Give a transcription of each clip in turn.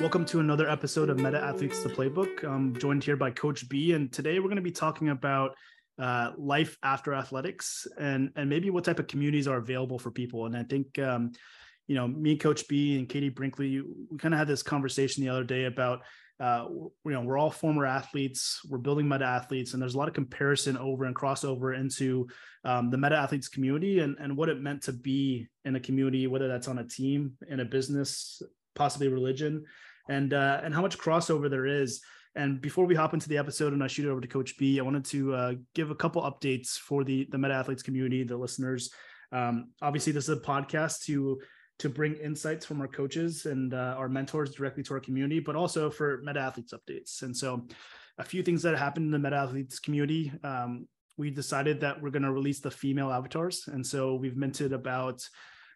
Welcome to another episode of Meta Athletes the Playbook. I'm joined here by Coach B, and today we're going to be talking about uh, life after athletics and and maybe what type of communities are available for people. And I think um, you know me, Coach B, and Katie Brinkley, we kind of had this conversation the other day about uh, you know we're all former athletes, we're building meta athletes, and there's a lot of comparison over and crossover into um, the meta athletes community and and what it meant to be in a community, whether that's on a team, in a business, possibly religion and uh, and how much crossover there is. And before we hop into the episode and I shoot it over to Coach B, I wanted to uh, give a couple updates for the the Meta Athletes community, the listeners. Um, obviously, this is a podcast to to bring insights from our coaches and uh, our mentors directly to our community, but also for Meta Athletes updates. And so, a few things that happened in the Meta Athletes community. Um, we decided that we're going to release the female avatars, and so we've minted about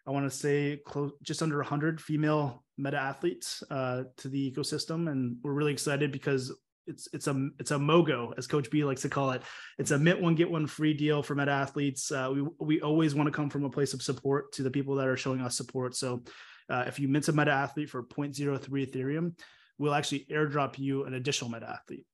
I want to say close, just under 100 female meta athletes uh, to the ecosystem, and we're really excited because it's it's a it's a mogo as Coach B likes to call it. It's a mint one get one free deal for meta athletes. Uh, we we always want to come from a place of support to the people that are showing us support. So uh, if you mint a meta athlete for 0.03 Ethereum, we'll actually airdrop you an additional meta athlete.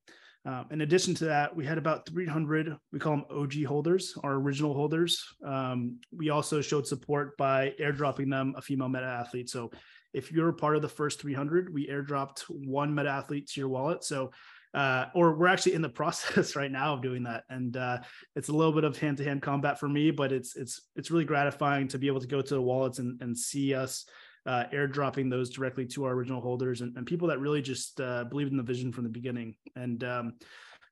Um, in addition to that, we had about 300, we call them OG holders, our original holders. Um, we also showed support by airdropping them a female meta athlete. So if you're part of the first 300, we airdropped one meta athlete to your wallet. So, uh, or we're actually in the process right now of doing that. And uh, it's a little bit of hand to hand combat for me, but it's, it's, it's really gratifying to be able to go to the wallets and, and see us uh, airdropping those directly to our original holders and, and people that really just uh, believed in the vision from the beginning. And um,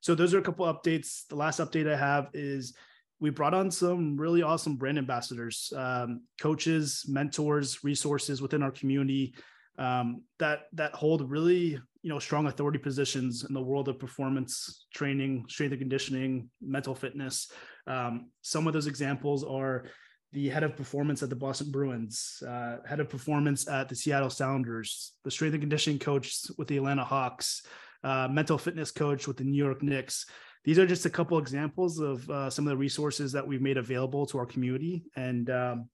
so those are a couple updates. The last update I have is we brought on some really awesome brand ambassadors, um, coaches, mentors, resources within our community um, that that hold really you know strong authority positions in the world of performance training, strength and conditioning, mental fitness. Um, some of those examples are the head of performance at the Boston Bruins, uh, head of performance at the Seattle Sounders, the strength and conditioning coach with the Atlanta Hawks, uh, mental fitness coach with the New York Knicks. These are just a couple examples of uh, some of the resources that we've made available to our community. And um,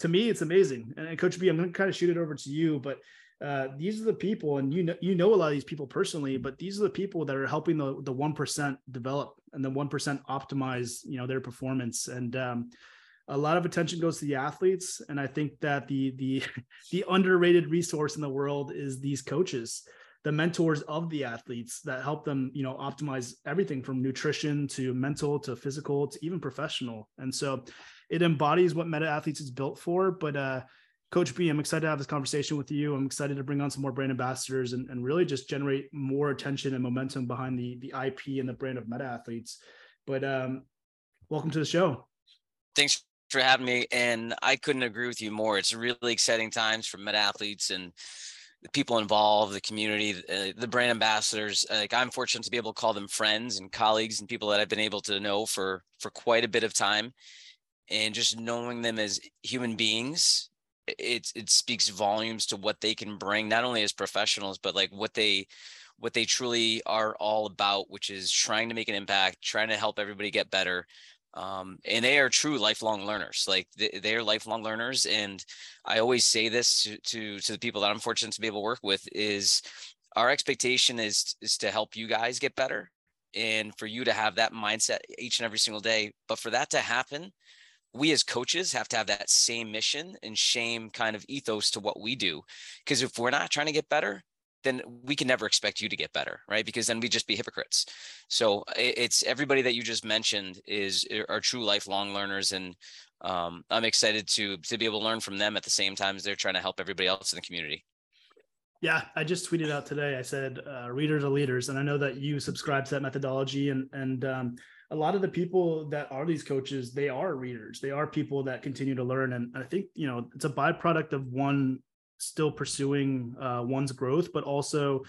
to me, it's amazing. And Coach B, I'm going to kind of shoot it over to you, but uh, these are the people, and you know you know a lot of these people personally, but these are the people that are helping the the one percent develop and the one percent optimize, you know, their performance. And um, a lot of attention goes to the athletes and i think that the the the underrated resource in the world is these coaches the mentors of the athletes that help them you know optimize everything from nutrition to mental to physical to even professional and so it embodies what meta athletes is built for but uh coach b i'm excited to have this conversation with you i'm excited to bring on some more brand ambassadors and, and really just generate more attention and momentum behind the the ip and the brand of meta athletes but um welcome to the show thanks for having me. And I couldn't agree with you more. It's really exciting times for meta athletes and the people involved, the community, uh, the brand ambassadors. Like I'm fortunate to be able to call them friends and colleagues and people that I've been able to know for for quite a bit of time. And just knowing them as human beings, it it speaks volumes to what they can bring, not only as professionals, but like what they what they truly are all about, which is trying to make an impact, trying to help everybody get better, um, and they are true lifelong learners like they, they, are lifelong learners and i always say this to, to to the people that i'm fortunate to be able to work with is our expectation is is to help you guys get better and for you to have that mindset each and every single day but for that to happen we as coaches have to have that same mission and shame kind of ethos to what we do because if we're not trying to get better then we can never expect you to get better, right? Because then we just be hypocrites. So it's everybody that you just mentioned is are true lifelong learners, and um, I'm excited to to be able to learn from them at the same time as they're trying to help everybody else in the community. Yeah, I just tweeted out today. I said uh, readers are leaders, and I know that you subscribe to that methodology, and and um, a lot of the people that are these coaches, they are readers. They are people that continue to learn, and I think you know it's a byproduct of one still pursuing uh, one's growth, but also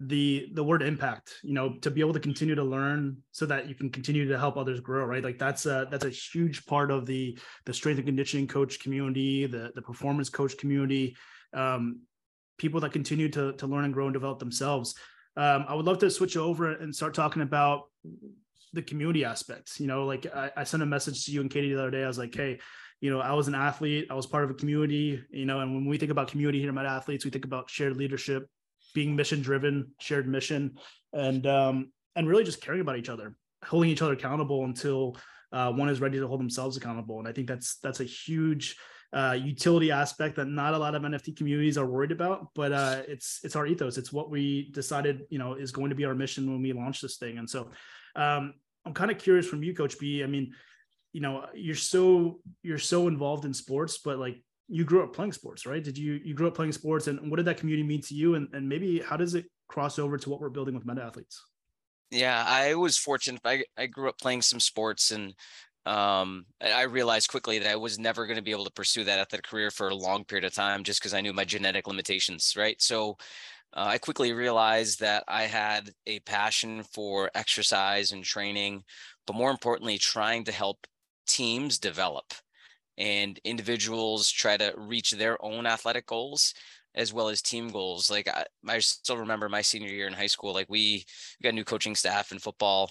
the the word impact you know to be able to continue to learn so that you can continue to help others grow right? Like that's a that's a huge part of the the strength and conditioning coach community the the performance coach community um, people that continue to to learn and grow and develop themselves. Um, i would love to switch over and start talking about the community aspects you know like I, I sent a message to you and katie the other day i was like hey you know, I was an athlete, I was part of a community, you know, and when we think about community here at Athletes, we think about shared leadership, being mission driven, shared mission, and um, and really just caring about each other, holding each other accountable until uh, one is ready to hold themselves accountable. And I think that's that's a huge uh, utility aspect that not a lot of NFT communities are worried about, but uh, it's it's our ethos. It's what we decided, you know, is going to be our mission when we launch this thing. And so, um, I'm kind of curious from you, Coach B. I mean, you know, you're so you're so involved in sports, but like you grew up playing sports, right? Did you you grew up playing sports, and what did that community mean to you? And and maybe how does it cross over to what we're building with meta athletes? Yeah, I was fortunate. I I grew up playing some sports, and um, I realized quickly that I was never going to be able to pursue that athletic career for a long period of time just because I knew my genetic limitations, right? So uh, I quickly realized that I had a passion for exercise and training, but more importantly, trying to help teams develop and individuals try to reach their own athletic goals as well as team goals. Like I, I still remember my senior year in high school, like we, got new coaching staff in football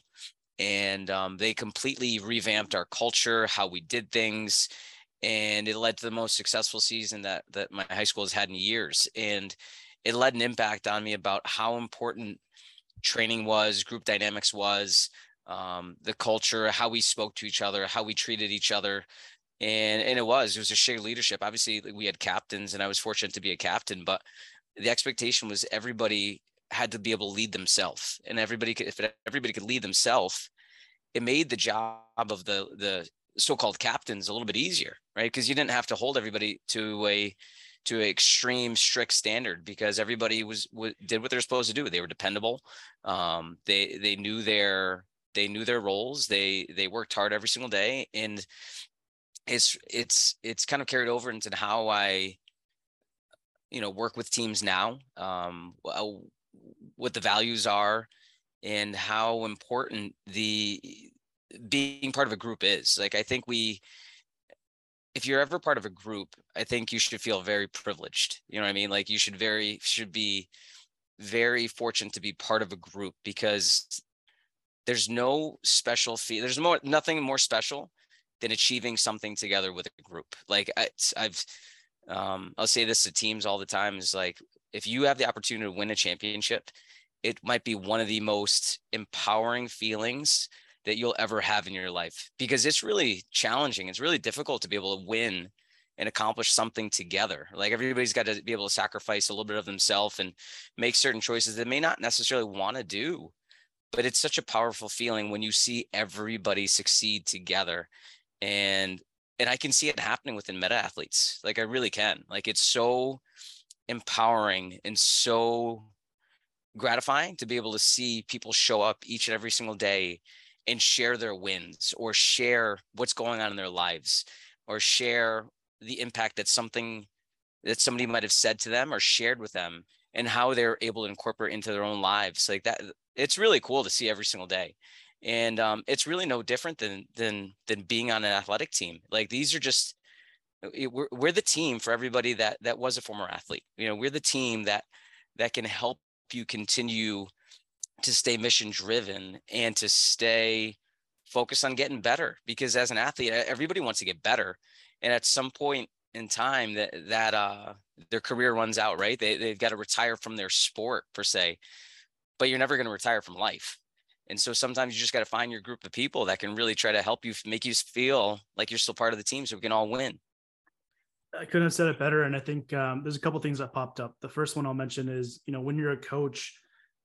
and um, they completely revamped our culture, how we did things, and it led to the most successful season that that my high school has had in years. And it led an impact on me about how important training was, group dynamics was, um, the culture, how we spoke to each other, how we treated each other. And and it was it was a shared leadership. Obviously, we had captains, and I was fortunate to be a captain. But the expectation was everybody had to be able to lead themselves and everybody could if everybody could lead themselves it made the job of the the so-called captains a little bit easier right because you didn't have to hold everybody to a to an extreme strict standard because everybody was, was did what they're supposed to do. They were dependable. Um, they they knew their they knew their roles. They they worked hard every single day. And it's it's it's kind of carried over into how i you know work with teams now um, what the values are and how important the being part of a group is. Like I think we if you're ever part of a group, I think you should feel very privileged. You know what I mean? Like you should very should be very fortunate to be part of a group because there's no special fee. There's more nothing more special than achieving something together with a group. Like I, I've um, I'll say this to teams all the time is like if you have the opportunity to win a championship, it might be one of the most empowering feelings that you'll ever have in your life because it's really challenging. It's really difficult to be able to win and accomplish something together. Like everybody's got to be able to sacrifice a little bit of themselves and make certain choices that may not necessarily want to do. But it's such a powerful feeling when you see everybody succeed together. And and I can see it happening within meta athletes. Like I really can. Like it's so empowering and so gratifying to be able to see people show up each and every single day and share their wins or share what's going on in their lives or share the impact that something that somebody might have said to them or shared with them and how they're able to incorporate into their own lives. Like that it's really cool to see every single day. And um, it's really no different than than than being on an athletic team. Like these are just we're, we're the team for everybody that that was a former athlete. You know we're the team that that can help you continue to stay mission driven and to stay focused on getting better because as an athlete everybody wants to get better and at some point in time that that uh their career runs out right they, they've got to retire from their sport per se but you're never going to retire from life and so sometimes you just got to find your group of people that can really try to help you make you feel like you're still part of the team so we can all win I couldn't have said it better. And I think um, there's a couple things that popped up. The first one I'll mention is, you know, when you're a coach,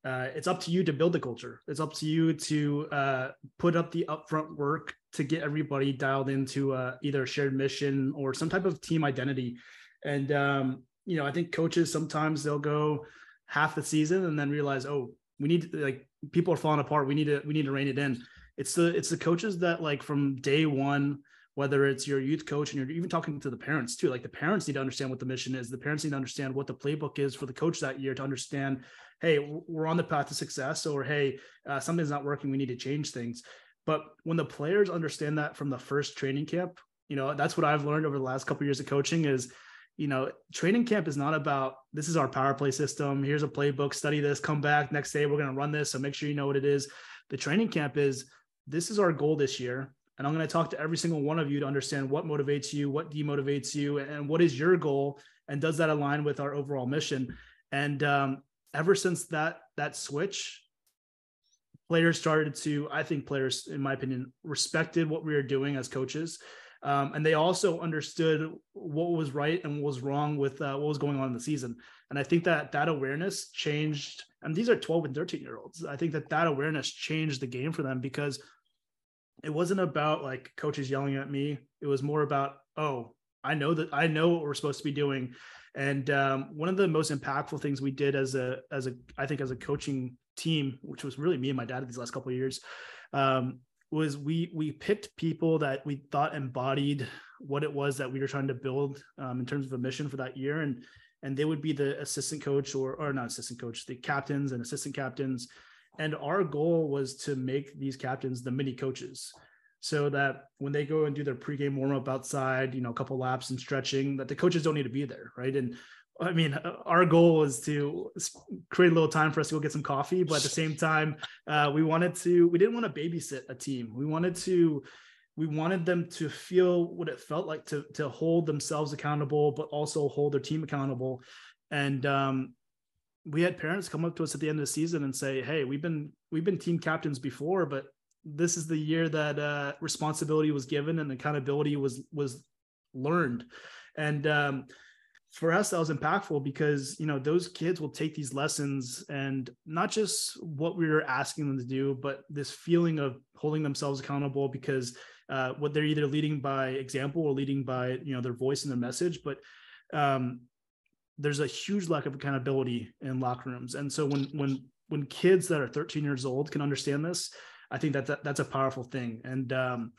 uh, it's up to you to build the culture. It's up to you to uh, put up the upfront work to get everybody dialed into uh, either a shared mission or some type of team identity. And um, you know, I think coaches sometimes they'll go half the season and then realize, oh, we need like people are falling apart. We need to we need to rein it in. It's the it's the coaches that like from day one whether it's your youth coach and you're even talking to the parents too. Like the parents need to understand what the mission is. The parents need to understand what the playbook is for the coach that year to understand, hey, we're on the path to success, or hey, uh, something's not working. We need to change things. But when the players understand that from the first training camp, you know that's what I've learned over the last couple of years of coaching is you know, training camp is not about this is our power play system. Here's a playbook, study this, come back next day. We're going to run this. So make sure you know what it is. The training camp is this is our goal this year and I'm going to talk to every single one of you to understand what motivates you, what demotivates you, and what is your goal, and does that align with our overall mission? And um, ever since that that switch, players started to, I think, players, in my opinion, respected what we were doing as coaches. Um, and they also understood what was right and what was wrong with uh, what was going on in the season. And I think that that awareness changed. And these are 12 and 13 year olds. I think that that awareness changed the game for them because it wasn't about like coaches yelling at me. It was more about, oh, I know that I know what we're supposed to be doing. And um, one of the most impactful things we did as a as a I think as a coaching team, which was really me and my dad these last couple of years, um, was we we picked people that we thought embodied what it was that we were trying to build um, in terms of a mission for that year, and and they would be the assistant coach or or not assistant coach, the captains and assistant captains, and our goal was to make these captains the mini coaches so that when they go and do their pregame warm up outside, you know, a couple laps and stretching, that the coaches don't need to be there, right? And I mean, our goal is to create a little time for us to go get some coffee, but at the same time, uh, we wanted to, we didn't want to babysit a team. We wanted to, we wanted them to feel what it felt like to to hold themselves accountable, but also hold their team accountable. And um, we had parents come up to us at the end of the season and say, "Hey, we've been we've been team captains before, but this is the year that uh, responsibility was given and accountability was was learned. And um, for us that was impactful because you know those kids will take these lessons and not just what we were asking them to do but this feeling of holding themselves accountable because uh, what they're either leading by example or leading by you know their voice and their message. But um, there's a huge lack of accountability in locker rooms. And so when when when kids that are 13 years old can understand this I think that, that that's a powerful thing. And um,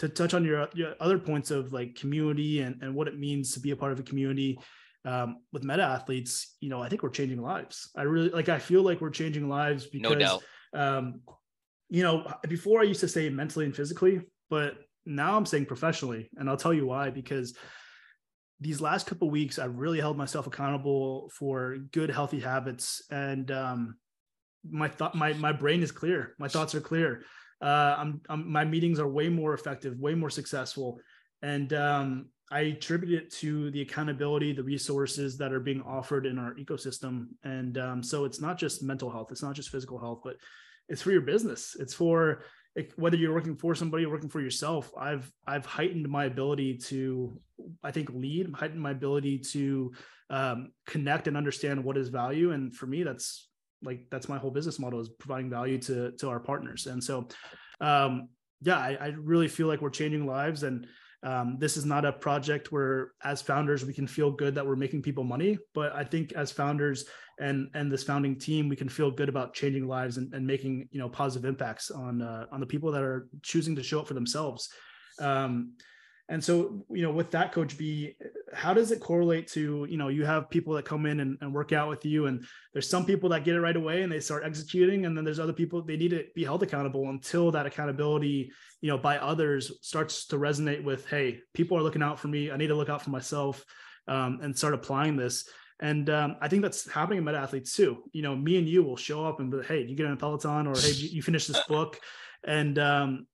to touch on your, your other points of like community and, and what it means to be a part of a community um, with meta athletes, you know, I think we're changing lives. I really like, I feel like we're changing lives because, no. Um, you know, before I used to say mentally and physically, but now I'm saying professionally. And I'll tell you why, because these last couple weeks, I've really held myself accountable for good, healthy habits. And um, my thought my my brain is clear. My thoughts are clear. Uh I'm, I'm my meetings are way more effective way more successful. And um i attribute it to the accountability the resources that are being offered in our ecosystem. And um so it's not just mental health it's not just physical health but it's for your business. It's for whether you're working for somebody or working for yourself i've i've heightened my ability to i think lead heightened my ability to um, connect and understand what is value. And for me that's like that's my whole business model is providing value to to our partners. And so um yeah I, I really feel like we're changing lives and um, this is not a project where as founders we can feel good that we're making people money but i think as founders and and this founding team we can feel good about changing lives and, and making you know positive impacts on uh, on the people that are choosing to show up for themselves. Um, and so, you know, with that coach B, how does it correlate to, you know, you have people that come in and, and, work out with you and there's some people that get it right away and they start executing. And then there's other people, they need to be held accountable until that accountability, you know, by others starts to resonate with, Hey, people are looking out for me. I need to look out for myself um, and start applying this. And um, I think that's happening in meta athletes too. You know, me and you will show up and be, Hey, you get in a Peloton or, Hey, you finish this book. And um,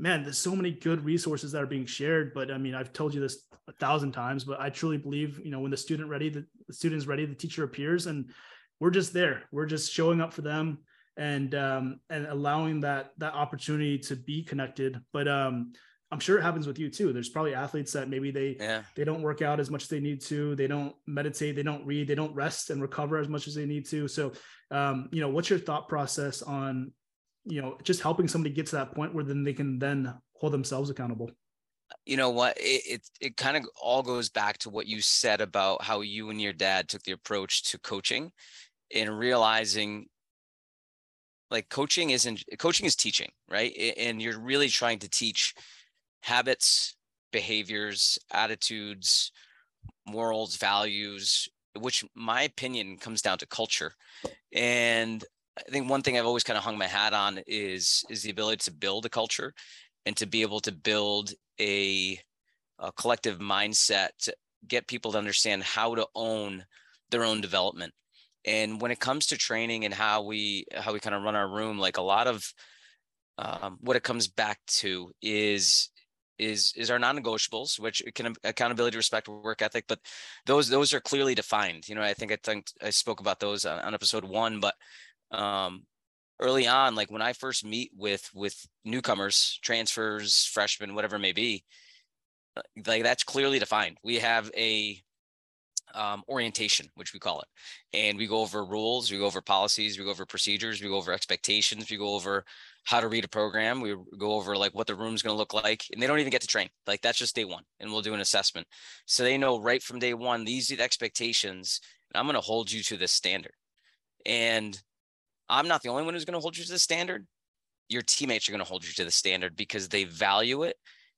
man, there's so many good resources that are being shared. But I mean, I've told you this a thousand times, but I truly believe, you know, when the student ready, the, the student is ready, the teacher appears, and we're just there. We're just showing up for them and um, and allowing that that opportunity to be connected. But um, I'm sure it happens with you too. There's probably athletes that maybe they yeah. they don't work out as much as they need to. They don't meditate. They don't read. They don't rest and recover as much as they need to. So, um, you know, what's your thought process on you know just helping somebody get to that point where then they can then hold themselves accountable. You know what? It it, it kind of all goes back to what you said about how you and your dad took the approach to coaching and realizing like coaching isn't coaching is teaching right? And you're really trying to teach habits behaviors attitudes morals values which my opinion comes down to culture. And I think one thing I've always kind of hung my hat on is is the ability to build a culture and to be able to build a, a collective mindset to get people to understand how to own their own development. And when it comes to training and how we how we kind of run our room, like a lot of um, what it comes back to is is is our non-negotiables, which can accountability, respect, work ethic, but those those are clearly defined. You know, I think I think I spoke about those on, on episode one, but um, early on, like when I first meet with with newcomers, transfers, freshmen, whatever it may be, uh, like that's clearly defined. We have a um, orientation, which we call it. And we go over rules, we go over policies, we go over procedures, we go over expectations, we go over how to read a program, we go over like what the room's going to look like. And they don't even get to train. Like that's just day one. And we'll do an assessment. So they know right from day one, these are the expectations. And I'm going to hold you to this standard. And I'm not the only one who's going to hold you to the standard. Your teammates are going to hold you to the standard because they value it,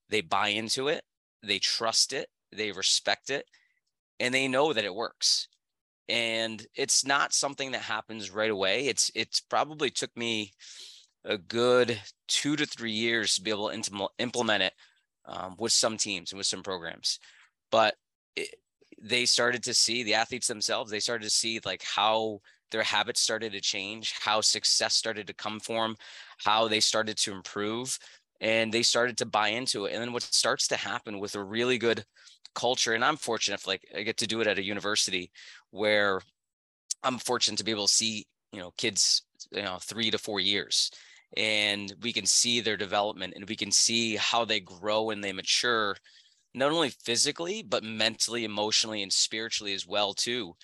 they buy into it, they trust it, they respect it and they know that it works. And it's not something that happens right away. It's it's probably took me a good two to three years to be able to implement it um, with some teams and with some programs. But it, they started to see the athletes themselves they started to see like how their habits started to change how success started to come for them how they started to improve and they started to buy into it and then what starts to happen with a really good culture and i'm fortunate like i get to do it at a university where i'm fortunate to be able to see you know kids you know three to four years and we can see their development and we can see how they grow and they mature not only physically but mentally emotionally and spiritually as well too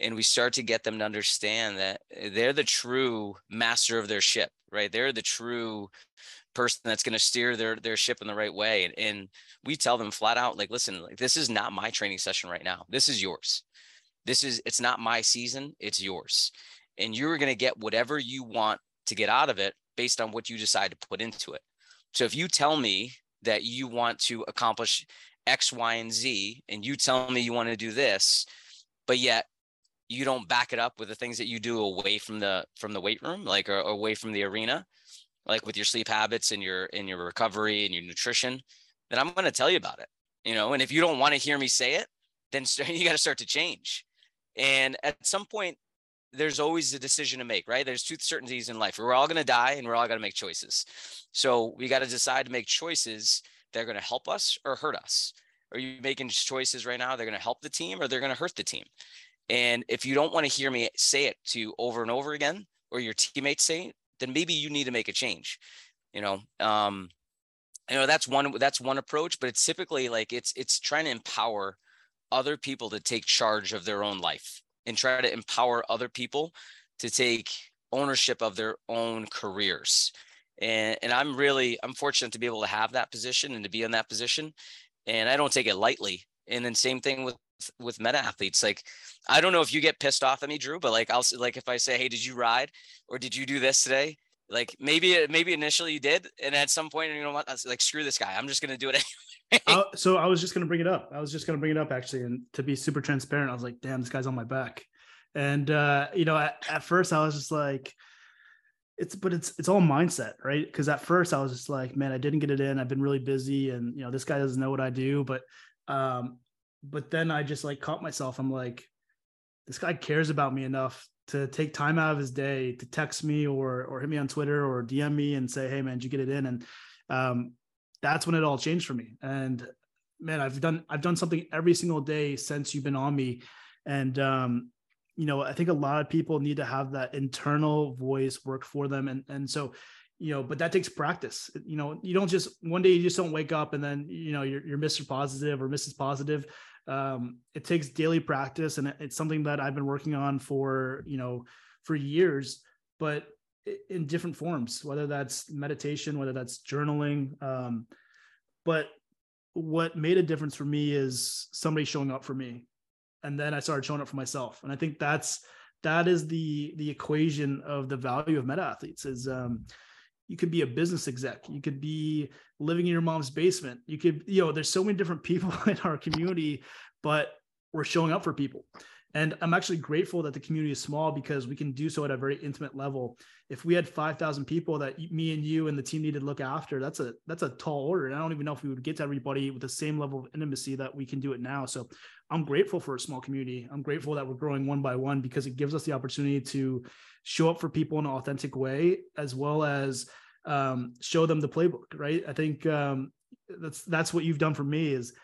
and we start to get them to understand that eh, they're the true master of their ship right? They're the true person that's going to steer their their ship in the right way and, and we tell them flat out like listen like this is not my training session right now. This is yours. This is it's not my season it's yours. And you're going to get whatever you want to get out of it based on what you decide to put into it. So if you tell me that you want to accomplish x y and z and you tell me you want to do this but yet you don't back it up with the things that you do away from the from the weight room like or, away from the arena like with your sleep habits and your in your recovery and your nutrition, then I'm going to tell you about it. You know, and if you don't want to hear me say it, then you got to start to change. And at some point, there's always a decision to make, right? There's two certainties in life. We're all going to die and we're all going to make choices. So we got to decide to make choices that are going to help us or hurt us. Are you making choices right now? They're going to help the team or they're going to hurt the team. And if you don't want to hear me say it to over and over again, or your teammates say it, then maybe you need to make a change you know? Um you know that's one that's one approach but it's typically like it's it's trying to empower other people to take charge of their own life and try to empower other people to take ownership of their own careers. And and i'm really i'm fortunate to be able to have that position and to be in that position and i don't take it lightly. And then same thing with with meta athletes. Like, I don't know if you get pissed off at me, Drew, but like, I'll like if I say, "Hey, did you ride or did you do this today?" Like maybe maybe initially you did, and at some point, you know what? Like, screw this guy. I'm just gonna do it anyway. so I was just gonna bring it up. I was just gonna bring it up actually, and to be super transparent, I was like, "Damn, this guy's on my back." And uh, you know, at, at first, I was just like it's but it's it's all mindset right because at first i was just like man i didn't get it in i've been really busy and you know this guy doesn't know what i do but um but then I just like caught myself. I'm like, this guy cares about me enough to take time out of his day to text me or or hit me on Twitter or DM me and say, hey man, did you get it in? And um, that's when it all changed for me. And man, I've done I've done something every single day since you've been on me. And um, you know, I think a lot of people need to have that internal voice work for them. And and so you know, but that takes practice. You know, you don't just one day you just don't wake up and then you know you're, you're Mr. Positive or Mrs. Positive. Um, it takes daily practice, and it's something that I've been working on for you know for years, but in different forms, whether that's meditation, whether that's journaling. Um, but what made a difference for me is somebody showing up for me, and then I started showing up for myself, and I think that's that is the the equation of the value of meta athletes is um, you could be a business exec. You could be living in your mom's basement. You could you know there's so many different people in our community but we're showing up for people and i'm actually grateful that the community is small because we can do so at a very intimate level. If we had 5000 people that me and you and the team needed to look after that's a that's a tall order. And i don't even know if we would get to everybody with the same level of intimacy that we can do it now. So i'm grateful for a small community. I'm grateful that we're growing one by one because it gives us the opportunity to show up for people in an authentic way as well as um, show them the playbook, right? I think um, that's that's what you've done for me is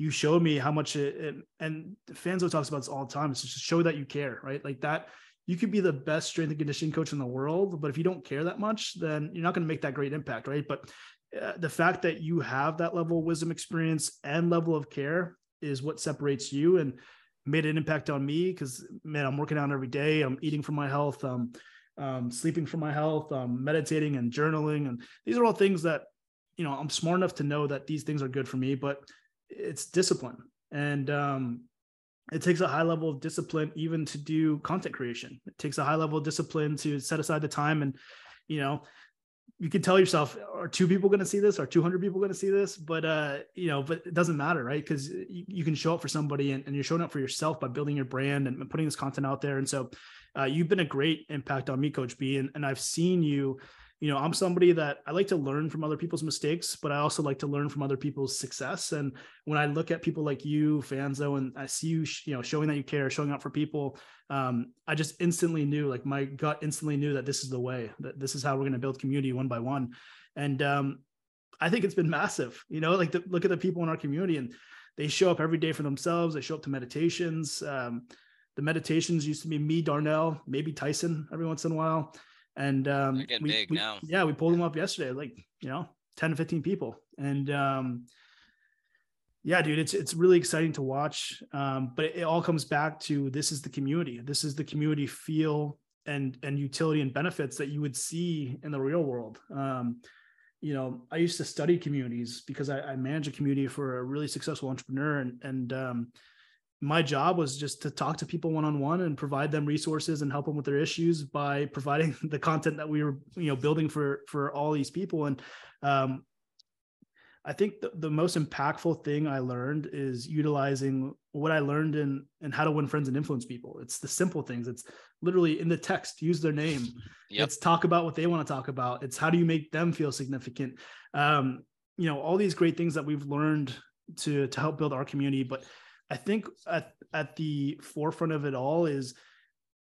you showed me how much it, it and Fanzo talks about this all the time. It's just show that you care, right? Like that you could be the best strength and conditioning coach in the world, but if you don't care that much, then you're not going to make that great impact, right? But uh, the fact that you have that level of wisdom experience and level of care is what separates you and made an impact on me because man i'm working out every day i'm eating for my health um, um, sleeping for my health um, meditating and journaling and these are all things that you know i'm smart enough to know that these things are good for me but it's discipline. And um, it takes a high level of discipline even to do content creation. It takes a high level of discipline to set aside the time and you know you can tell yourself are two people going to see this? Are 200 people going to see this? But uh you know but it doesn't matter right? Because you, you, can show up for somebody and, and, you're showing up for yourself by building your brand and putting this content out there. And so uh, you've been a great impact on me coach b and, and i've seen you you know i'm somebody that i like to learn from other people's mistakes but i also like to learn from other people's success. And when i look at people like you fanzo and i see you you know showing that you care showing up for people um, i just instantly knew like my gut instantly knew that this is the way that this is how we're going to build community one by one. And um, i think it's been massive you know like the, look at the people in our community and they show up every day for themselves they show up to meditations um, the meditations used to be me darnell maybe tyson every once in a while and um, They're getting we, big we, now. Yeah, we pulled them up yesterday, like you know, 10 to 15 people. And um, yeah, dude, it's it's really exciting to watch. Um, but it, it all comes back to this is the community. This is the community feel and and utility and benefits that you would see in the real world. Um, you know, I used to study communities because I, I manage a community for a really successful entrepreneur, and and um, my job was just to talk to people one on one and provide them resources and help them with their issues by providing the content that we were you know building for for all these people and um, I think the, the most impactful thing I learned is utilizing what I learned in and how to win friends and influence people. It's the simple things. It's literally in the text, use their name. Yep. It's talk about what they want to talk about. It's how do you make them feel significant. Um, you know, all these great things that we've learned to to help build our community. But I think at, at the forefront of it all is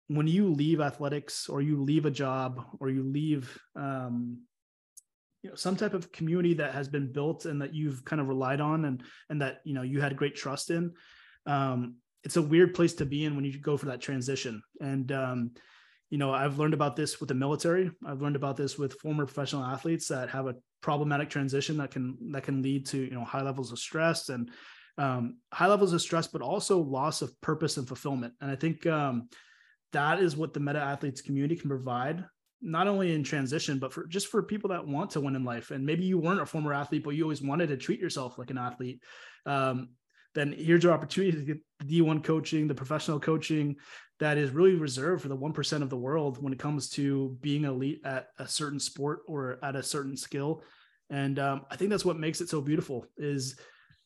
when you leave athletics or you leave a job or you leave um, you know some type of community that has been built and that you've kind of relied on and and that you know you had great trust in um, it's a weird place to be in when you go for that transition. And um, you know i've learned about this with the military. I've learned about this with former professional athletes that have a problematic transition that can that can lead to you know high levels of stress and um, high levels of stress, but also loss of purpose and fulfillment. And I think um, that is what the meta athletes community can provide, not only in transition, but for just for people that want to win in life. And maybe you weren't a former athlete, but you always wanted to treat yourself like an athlete. Um, then here's your opportunity to get the D1 coaching, the professional coaching that is really reserved for the 1% of the world when it comes to being elite at a certain sport or at a certain skill. And um, I think that's what makes it so beautiful is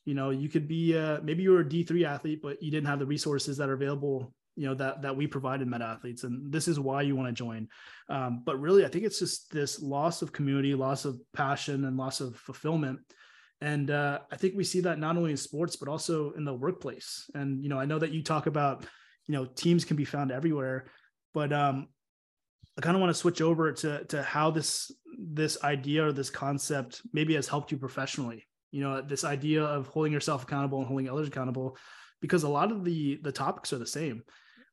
you know you could be uh, maybe you were a d3 athlete but you didn't have the resources that are available you know that that we provide in meta athletes and this is why you want to join. Um, but really i think it's just this loss of community loss of passion and loss of fulfillment. And uh, i think we see that not only in sports but also in the workplace. And you know i know that you talk about you know teams can be found everywhere but um, i kind of want to switch over to to how this this idea or this concept maybe has helped you professionally you know this idea of holding yourself accountable and holding others accountable because a lot of the the topics are the same.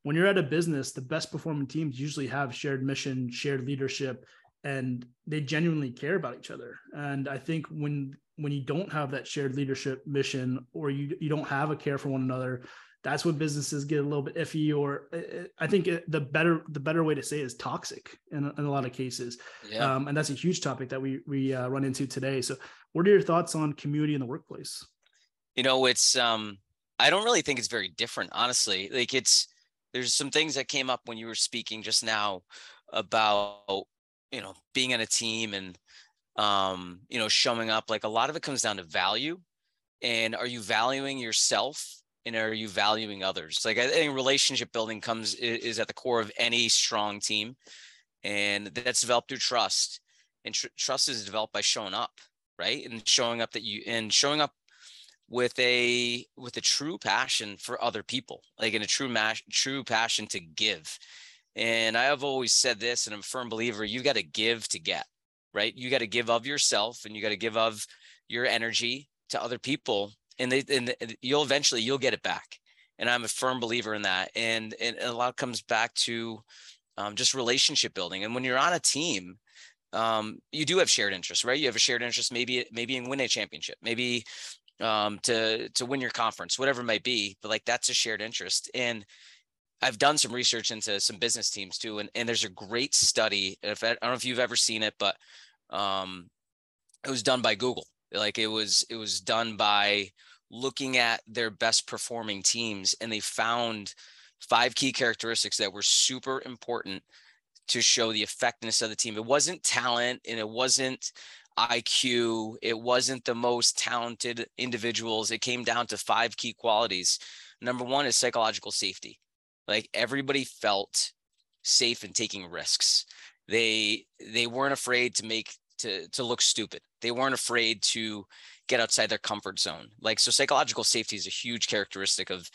When you're at a business the best performing teams usually have shared mission shared leadership and they genuinely care about each other. And i think when when you don't have that shared leadership mission or you you don't have a care for one another that's when businesses get a little bit iffy or uh, uh, i think the better the better way to say is toxic in, in a lot of cases. Yeah. um, and that's a huge topic that we we uh, run into today. So what are your thoughts on community in the workplace? You know it's um i don't really think it's very different honestly. Like it's there's some things that came up when you were speaking just now about you know being on a team and um you know showing up. Like a lot of it comes down to value. And are you valuing yourself and are you valuing others? Like i think relationship building comes is at the core of any strong team and that's developed through trust and tr- trust is developed by showing up right? And showing up that you and showing up with a with a true passion for other people like in a true mash true passion to give. And i have always said this and i'm a firm believer you got to give to get right? You got to give of yourself and you got to give of your energy to other people and they and you'll eventually you'll get it back. And I'm a firm believer in that. And, and a lot comes back to um, just relationship building. And when you're on a team, um, you do have shared interests, right? You have a shared interest, maybe maybe in win a championship, maybe um, to to win your conference, whatever it might be. But like that's a shared interest. And I've done some research into some business teams too, and, and there's a great study. If I, I don't know if you've ever seen it, but um, it was done by Google. Like it was it was done by looking at their best performing teams, and they found five key characteristics that were super important to show the effectiveness of the team. It wasn't talent, and it wasn't IQ. It wasn't the most talented individuals. It came down to five key qualities. Number one is psychological safety like everybody felt safe in taking risks they they weren't afraid to make to to look stupid. They weren't afraid to get outside their comfort zone. Like so psychological safety is a huge characteristic of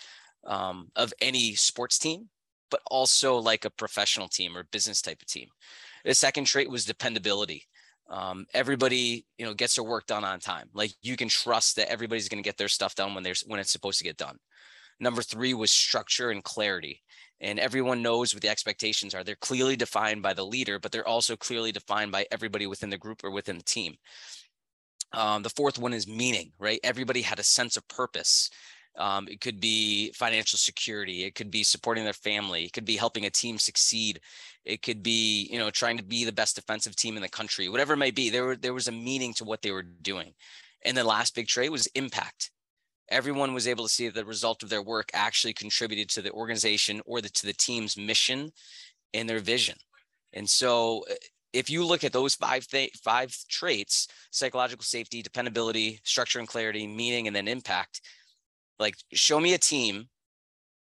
um, of any sports team but also like a professional team or business type of team. The second trait was dependability. Um, everybody you know gets their work done on time. Like you can trust that everybody's going to get their stuff done when there's when it's supposed to get done. Number three was structure and clarity. And everyone knows what the expectations are. They're clearly defined by the leader, but they're also clearly defined by everybody within the group or within the team. Um, the fourth one is meaning, right? Everybody had a sense of purpose. Um, it could be financial security. It could be supporting their family. It could be helping a team succeed. It could be, you know, trying to be the best defensive team in the country. Whatever it might be, there were there was a meaning to what they were doing. And the last big trait was impact everyone was able to see the result of their work actually contributed to the organization or the, to the team's mission and their vision. And so uh, if you look at those five th- five traits, psychological safety, dependability, structure and clarity, meaning, and then impact, like show me a team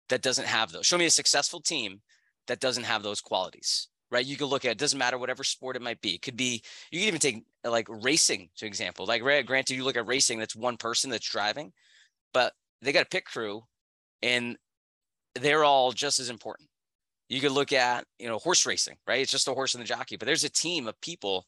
that doesn't have those. Show me a successful team that doesn't have those qualities. Right. You can look at it doesn't matter whatever sport it might be. It could be you can even take like racing, to example. Like granted, you look at racing, that's one person that's driving but they got a pit crew and they're all just as important. You could look at, you know, horse racing, right? It's just the horse and the jockey, but there's a team of people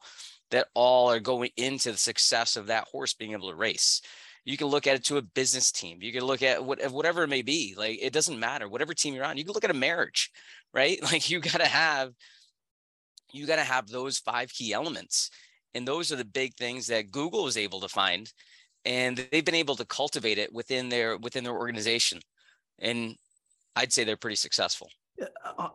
that all are going into the success of that horse being able to race. You can look at it to a business team. You can look at what, whatever it may be. Like it doesn't matter, whatever team you're on. You can look at a marriage, right? Like you got to have, you got to have those five key elements, and those are the big things that Google was able to find and they've been able to cultivate it within their within their organization. And i'd say they're pretty successful.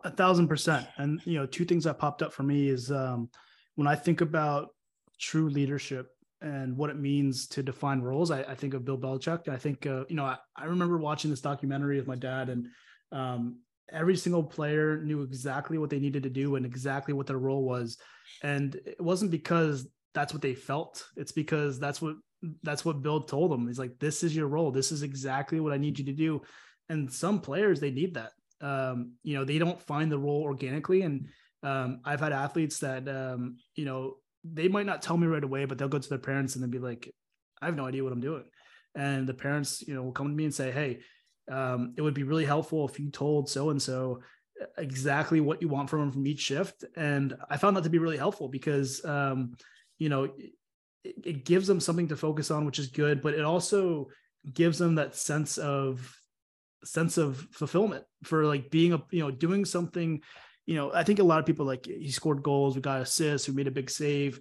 A, thousand percent. And you know two things that popped up for me is um, when i think about true leadership and what it means to define roles i, I think of bill belichick. I think uh, you know I, I, remember watching this documentary with my dad and um, every single player knew exactly what they needed to do and exactly what their role was. And it wasn't because that's what they felt. It's because that's what that's what Bill told him. He's like, this is your role. This is exactly what I need you to do. And some players, they need that. Um, you know, they don't find the role organically. And um, I've had athletes that, um, you know, they might not tell me right away, but they'll go to their parents and they'll be like, I have no idea what I'm doing. And the parents, you know, will come to me and say, Hey, um, it would be really helpful if you told so and so exactly what you want from them from each shift. And I found that to be really helpful because, um, you know, it, gives them something to focus on, which is good, but it also gives them that sense of sense of fulfillment for like being a you know doing something you know i think a lot of people like he scored goals we got assists we made a big save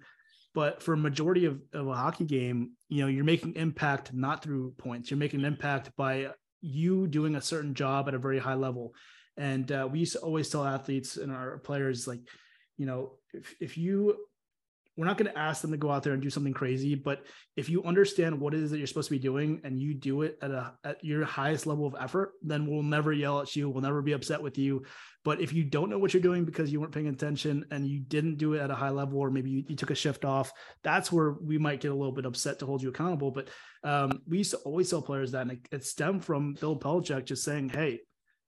but for a majority of, of a hockey game you know you're making impact not through points you're making an impact by you doing a certain job at a very high level. And uh, we used to always tell athletes and our players like you know if, if you we're not going to ask them to go out there and do something crazy but if you understand what it is that you're supposed to be doing and you do it at a at your highest level of effort then we'll never yell at you we'll never be upset with you. But if you don't know what you're doing because you weren't paying attention and you didn't do it at a high level or maybe you, you took a shift off that's where we might get a little bit upset to hold you accountable. But um, we used to always tell players that and it, it stemmed from bill Belichick just saying hey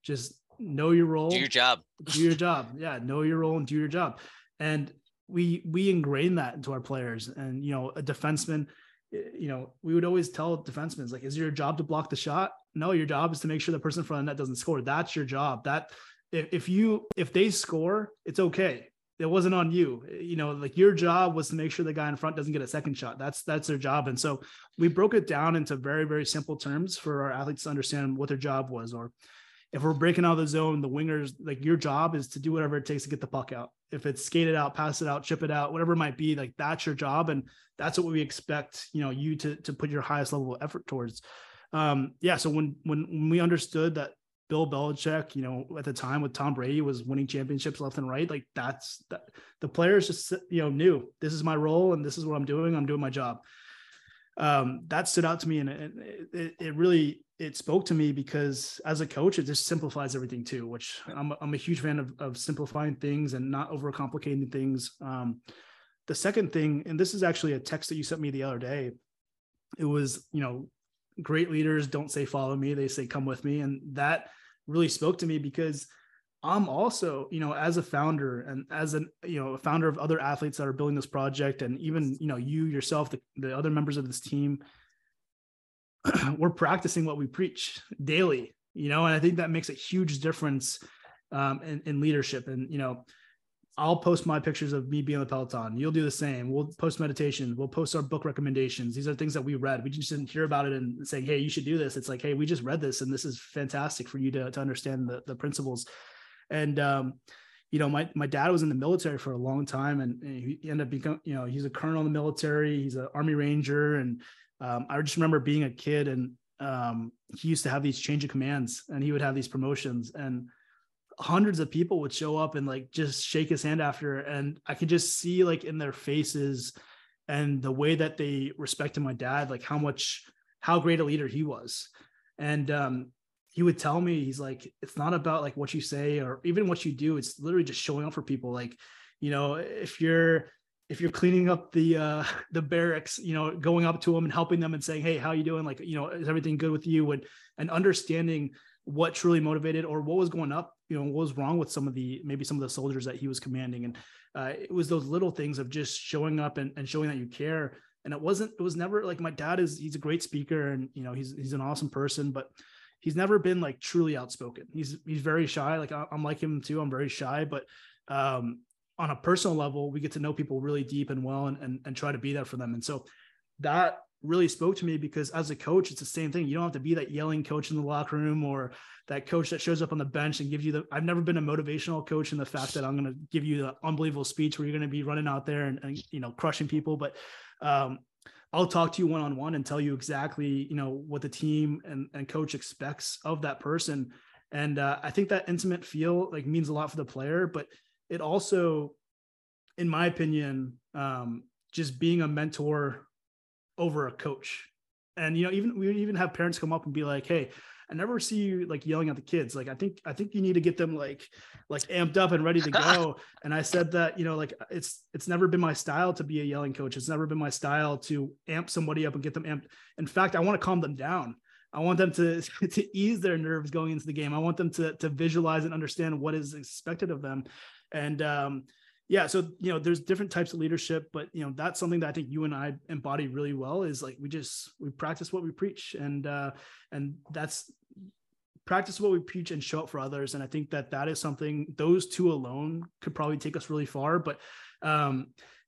just know your role. Do your job. Do your job. Yeah know your role and do your job. And we we ingrain that into our players. And you know a defenseman you know we would always tell defensemen like is your job to block the shot? No your job is to make sure the person in front of the net doesn't score. That's your job. That if, if you if they score it's okay. It wasn't on you. You know like your job was to make sure the guy in front doesn't get a second shot. That's that's their job. And so we broke it down into very very simple terms for our athletes to understand what their job was or if we're breaking out of the zone the wingers like your job is to do whatever it takes to get the puck out if it's skate it out pass it out chip it out whatever it might be like that's your job and that's what we expect you know you to to put your highest level of effort towards um yeah so when when, when we understood that Bill Belichick, you know, at the time with Tom Brady was winning championships left and right. Like that's that the players just you know knew this is my role and this is what I'm doing. I'm doing my job. Um, that stood out to me and it, it, it, really it spoke to me because as a coach, it just simplifies everything too. Which I'm I'm a huge fan of of simplifying things and not overcomplicating things. Um, the second thing, and this is actually a text that you sent me the other day. It was you know great leaders don't say follow me they say come with me and that really spoke to me because i'm also you know as a founder and as an you know a founder of other athletes that are building this project and even you know you yourself the, the other members of this team we're practicing what we preach daily you know and i think that makes a huge difference um, in, in leadership and you know I'll post my pictures of me being on the Peloton. You'll do the same. We'll post meditation. We'll post our book recommendations. These are things that we read. We just didn't hear about it and saying, hey, you should do this. It's like, hey, we just read this and this is fantastic for you to, to understand the, the principles. And um, you know, my my dad was in the military for a long time and, and he ended up becoming, you know, he's a colonel in the military, he's an army ranger. And um, I just remember being a kid and um, he used to have these change of commands and he would have these promotions. And hundreds of people would show up and like just shake his hand after and i could just see like in their faces and the way that they respected my dad like how much how great a leader he was and um he would tell me he's like it's not about like what you say or even what you do it's literally just showing up for people like you know if you're if you're cleaning up the uh the barracks you know going up to them and helping them and saying hey how you doing? Like you know is everything good with you? and and understanding what truly motivated or what was going up you know what was wrong with some of the maybe some of the soldiers that he was commanding. And uh, it was those little things of just showing up and, and showing that you care. And it wasn't it was never like my dad is he's a great speaker and you know he's he's an awesome person but he's never been like truly outspoken. He's he's very shy. Like i'm like him too. I'm very shy but um on a personal level we get to know people really deep and well and, and, and try to be there for them and so that really spoke to me because as a coach, it's the same thing. You don't have to be that yelling coach in the locker room or that coach that shows up on the bench and gives you the. I've never been a motivational coach in the fact that I'm going to give you the unbelievable speech where you're going to be running out there and, and you know crushing people, but um, I'll talk to you one on one and tell you exactly you know what the team and, and coach expects of that person. And uh, I think that intimate feel like means a lot for the player, but it also, in my opinion, um, just being a mentor over a coach. And you know, even we even have parents come up and be like, "Hey, I never see you like yelling at the kids. Like, I think I think you need to get them like like amped up and ready to go." and I said that you know, like it's it's never been my style to be a yelling coach. It's never been my style to amp somebody up and get them amped. In fact, I want to calm them down. I want them to to ease their nerves going into the game. I want them to to visualize and understand what is expected of them. And um, yeah so you know there's different types of leadership but you know that's something that i think you and i embody really well is like we just we practice what we preach. And uh and that's practice what we preach and show up for others. And i think that that is something those two alone could probably take us really far. But um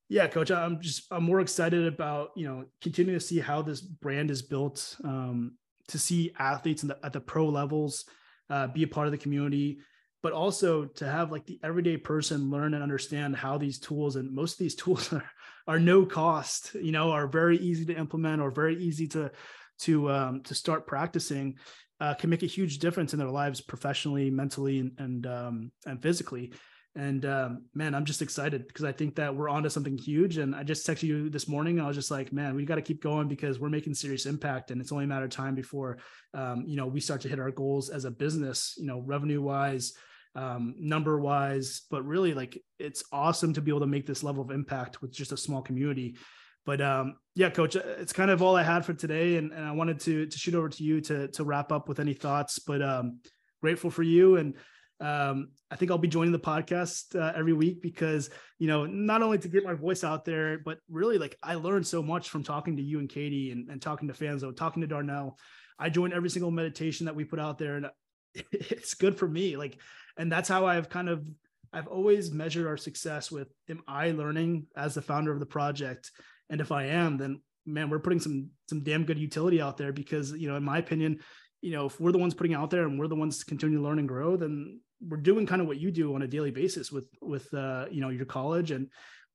yeah coach i'm just i'm more excited about you know continuing to see how this brand is built um to see athletes the, at the pro levels uh, be a part of the community but also to have like the everyday person learn and understand how these tools and most of these tools are, are no cost you know are very easy to implement or very easy to to um, to start practicing uh, can make a huge difference in their lives professionally mentally and and, um, and physically and um, man, I'm just excited because I think that we're onto something huge. And I just texted you this morning. I was just like, man, we got to keep going because we're making serious impact, and it's only a matter of time before, um, you know, we start to hit our goals as a business. You know, revenue wise, um, number wise, but really like it's awesome to be able to make this level of impact with just a small community. But um, yeah, coach, uh, it's kind of all I had for today. And, and I wanted to, to shoot over to you to, to wrap up with any thoughts, but um, grateful for you. And um, I think I'll be joining the podcast uh, every week because, you know, not only to get my voice out there, but really like I learned so much from talking to you and Katie and, and talking to fans, though, talking to Darnell. I join every single meditation that we put out there and it's good for me. Like and that's how I've kind of I've always measured our success with am I learning as the founder of the project? And if I am, then man, we're putting some some damn good utility out there because you know, in my opinion, you know, if we're the ones putting out there and we're the ones to continue to learn and grow, then we're doing kind of what you do on a daily basis with with uh, you know your college and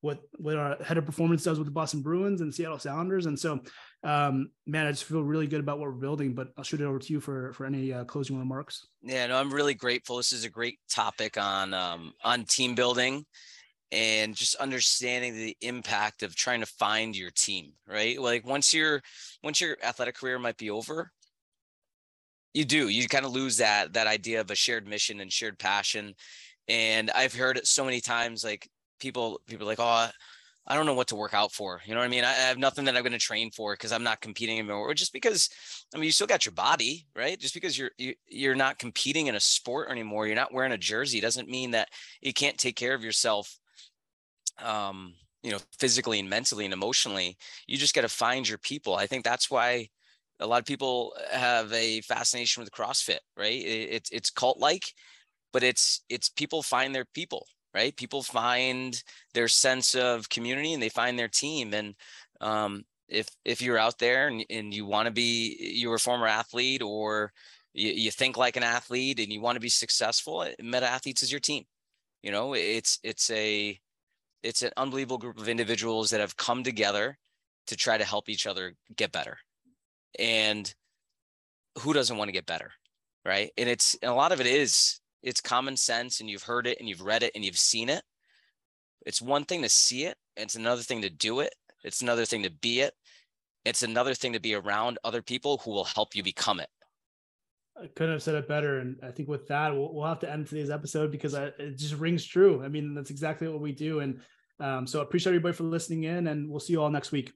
what what our head of performance does with the Boston Bruins and Seattle Sounders. And so, um, man, I just feel really good about what we're building. But I'll shoot it over to you for for any uh, closing remarks. Yeah, no, I'm really grateful. This is a great topic on um, on team building and just understanding the impact of trying to find your team. Right, like once your once your athletic career might be over. You do. You kind of lose that that idea of a shared mission and shared passion, and I've heard it so many times. Like people people like, oh, I don't know what to work out for. You know what I mean? I, have nothing that I'm going to train for because I'm not competing anymore. Or just because, I mean, you still got your body, right? Just because you're you, you're not competing in a sport anymore, you're not wearing a jersey, doesn't mean that you can't take care of yourself. Um, you know, physically and mentally and emotionally. You just got to find your people. I think that's why a lot of people have a fascination with CrossFit, right? It, it's it's cult like, but it's it's people find their people right? People find their sense of community and they find their team. And um, if if you're out there and, and you want to be you're a former athlete or you, you think like an athlete and you want to be successful, eh, Meta Athletes is your team. You know, it's it's a it's an unbelievable group of individuals that have come together to try to help each other get better. And who doesn't want to get better? Right. And it's and a lot of it is it's common sense and you've heard it and you've read it and you've seen it. It's one thing to see it, it's another thing to do it. It's another thing to be it. It's another thing to be around other people who will help you become it. I couldn't have said it better. And I think with that, we'll, we'll have to end today's episode because I, it just rings true. I mean, that's exactly what we do. And um, so I appreciate everybody for listening in, and we'll see you all next week.